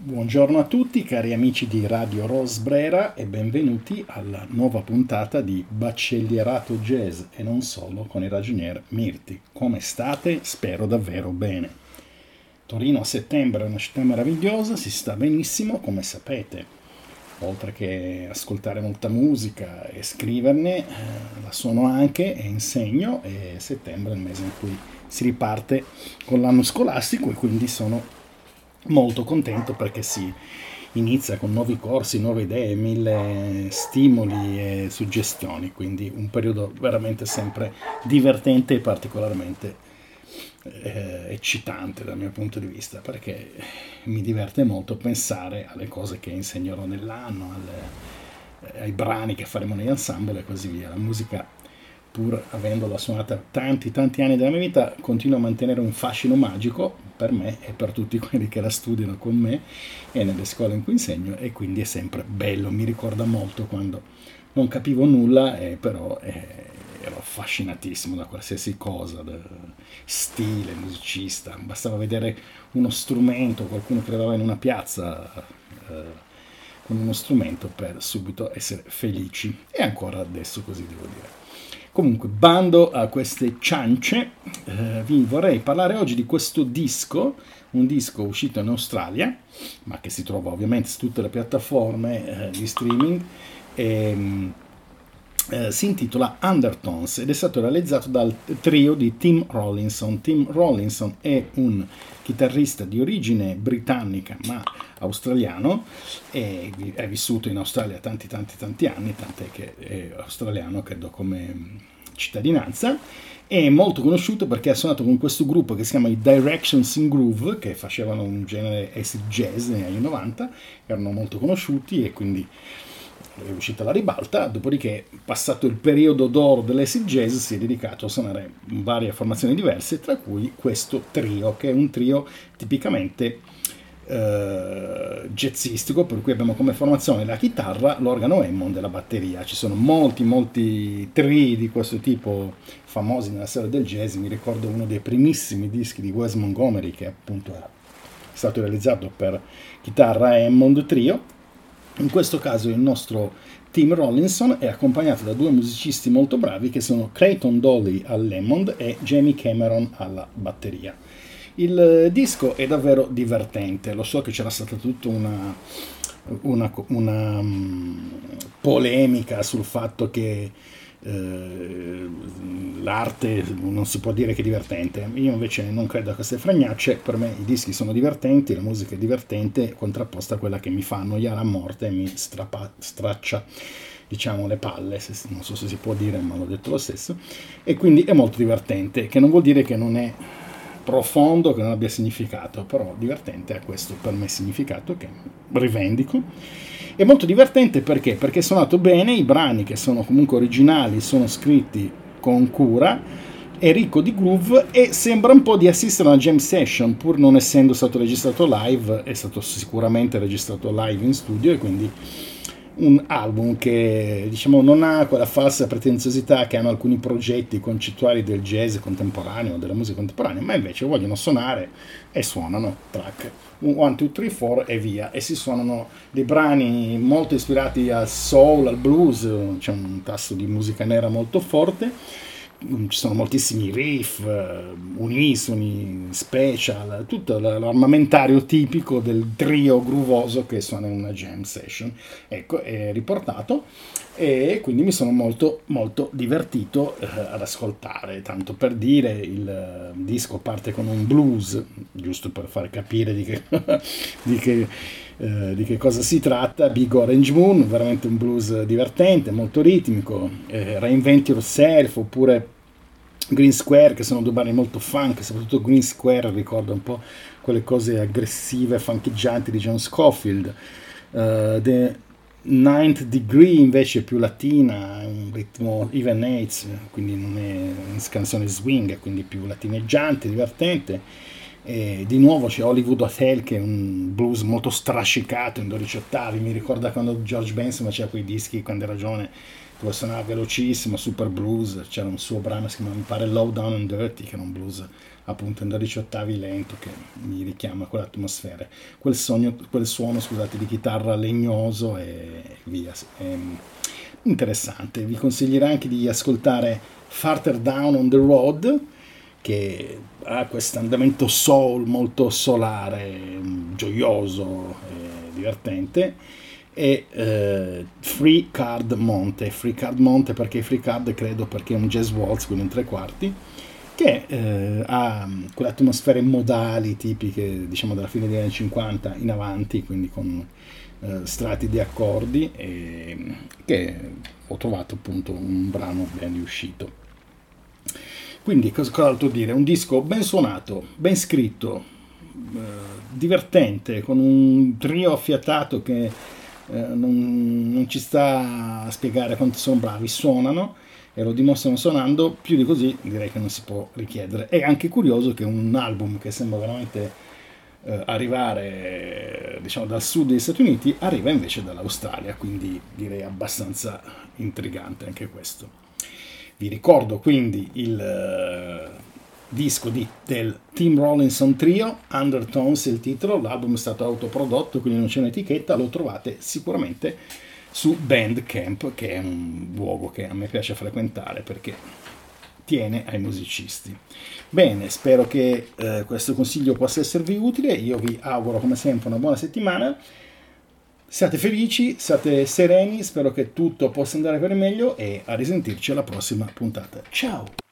Buongiorno a tutti cari amici di Radio Rosbrera e benvenuti alla nuova puntata di Baccellierato Jazz e non solo con il ragionier Mirti. Come state? Spero davvero bene. Torino a settembre è una città meravigliosa, si sta benissimo come sapete. Oltre che ascoltare molta musica e scriverne, eh, la suono anche e insegno e settembre è il mese in cui si riparte con l'anno scolastico e quindi sono molto contento perché si inizia con nuovi corsi, nuove idee, mille stimoli e suggestioni, quindi un periodo veramente sempre divertente e particolarmente eh, eccitante dal mio punto di vista perché mi diverte molto pensare alle cose che insegnerò nell'anno, alle, ai brani che faremo negli ensemble e così via. La musica pur avendola suonata tanti tanti anni della mia vita, continua a mantenere un fascino magico per me e per tutti quelli che la studiano con me e nelle scuole in cui insegno e quindi è sempre bello, mi ricorda molto quando non capivo nulla e però eh, ero affascinatissimo da qualsiasi cosa, da stile, musicista, bastava vedere uno strumento, qualcuno che levava in una piazza eh, con uno strumento per subito essere felici. E ancora adesso così devo dire. Comunque, bando a queste ciance, eh, vi vorrei parlare oggi di questo disco, un disco uscito in Australia, ma che si trova ovviamente su tutte le piattaforme eh, di streaming. E, ehm, eh, si intitola Undertones ed è stato realizzato dal trio di Tim Rollinson. Tim Rollinson è un chitarrista di origine britannica ma australiano è vissuto in Australia tanti tanti tanti anni, tant'è che è australiano credo come cittadinanza è molto conosciuto perché ha suonato con questo gruppo che si chiama i Directions in Groove che facevano un genere acid jazz negli anni 90 erano molto conosciuti e quindi è uscita la ribalta, dopodiché passato il periodo d'oro dell'acid jazz si è dedicato a suonare varie formazioni diverse, tra cui questo trio, che è un trio tipicamente eh, jazzistico, per cui abbiamo come formazione la chitarra, l'organo Hammond e la batteria. Ci sono molti, molti tri di questo tipo famosi nella storia del jazz, mi ricordo uno dei primissimi dischi di Wes Montgomery, che appunto era stato realizzato per chitarra Hammond Trio, in questo caso il nostro Tim Rollinson è accompagnato da due musicisti molto bravi che sono Clayton Dolly al Lemond e Jamie Cameron alla batteria. Il disco è davvero divertente, lo so che c'era stata tutta una, una, una um, polemica sul fatto che eh, l'arte non si può dire che è divertente. Io invece non credo a queste fragnacce, per me i dischi sono divertenti, la musica è divertente, contrapposta a quella che mi fa annoiare a morte e mi strappa, straccia diciamo le palle, se, non so se si può dire, ma l'ho detto lo stesso, e quindi è molto divertente, che non vuol dire che non è profondo, che non abbia significato, però divertente ha questo per me significato che rivendico è molto divertente perché? Perché è suonato bene, i brani che sono comunque originali sono scritti con cura, è ricco di groove e sembra un po' di assistere a una jam session, pur non essendo stato registrato live, è stato sicuramente registrato live in studio e quindi un album che diciamo non ha quella falsa pretenziosità che hanno alcuni progetti concettuali del jazz contemporaneo, della musica contemporanea, ma invece vogliono suonare e suonano track 1, 2, 3, 4 e via. E si suonano dei brani molto ispirati al soul, al blues, c'è un tasso di musica nera molto forte ci sono moltissimi riff, eh, unisoni, special, tutto l'armamentario tipico del trio gruvoso che suona in una jam session. Ecco, è riportato e quindi mi sono molto molto divertito eh, ad ascoltare, tanto per dire il eh, disco parte con un blues, giusto per far capire di che, di che eh, di che cosa si tratta. Big Orange Moon, veramente un blues divertente, molto ritmico, eh, Reinvent Yourself oppure Green Square, che sono due brani molto funk, soprattutto Green Square ricorda un po' quelle cose aggressive, funcheggianti di John Scofield. Uh, The Ninth Degree invece è più latina, un ritmo even eights, quindi non è una canzone swing, quindi più latineggiante, divertente e di nuovo c'è Hollywood Hotel che è un blues molto strascicato in 12 ottavi. Mi ricorda quando George Benson faceva quei dischi quando era giovane dove suonava velocissimo, super blues, c'era un suo brano che si chiama, mi pare, Low Down and Dirty, che era un blues appunto in 12 ottavi lento che mi richiama quell'atmosfera, quel, sogno, quel suono scusate, di chitarra legnoso e via. È interessante, vi consiglierei anche di ascoltare Farther Down on the Road, che ha questo andamento soul molto solare, gioioso e divertente e eh, Free Card Monte. Free Card Monte perché Free Card credo perché è un jazz waltz, quindi in tre quarti, che eh, ha quelle atmosfere modali tipiche diciamo della fine degli anni 50 in avanti, quindi con eh, strati di accordi, e, che ho trovato appunto un brano ben riuscito. Quindi cos'altro dire? Un disco ben suonato, ben scritto, eh, divertente, con un trio affiatato che eh, non, non, ci sta a spiegare quanto sono bravi, suonano e lo dimostrano suonando, più di così direi che non si può richiedere. È anche curioso che un album che sembra veramente eh, arrivare diciamo, dal sud degli Stati Uniti arriva invece dall'Australia, quindi direi abbastanza intrigante anche questo. Vi ricordo quindi il uh, disco di, del Tim Rollinson Trio, Undertones il titolo, l'album è stato autoprodotto, quindi non c'è un'etichetta, lo trovate sicuramente su Bandcamp, che è un luogo che a me piace frequentare perché tiene ai musicisti. Bene, spero che eh, questo consiglio possa esservi utile, io vi auguro come sempre una buona settimana Siate felici, siate sereni, spero che tutto possa andare per meglio e a risentirci alla prossima puntata. Ciao!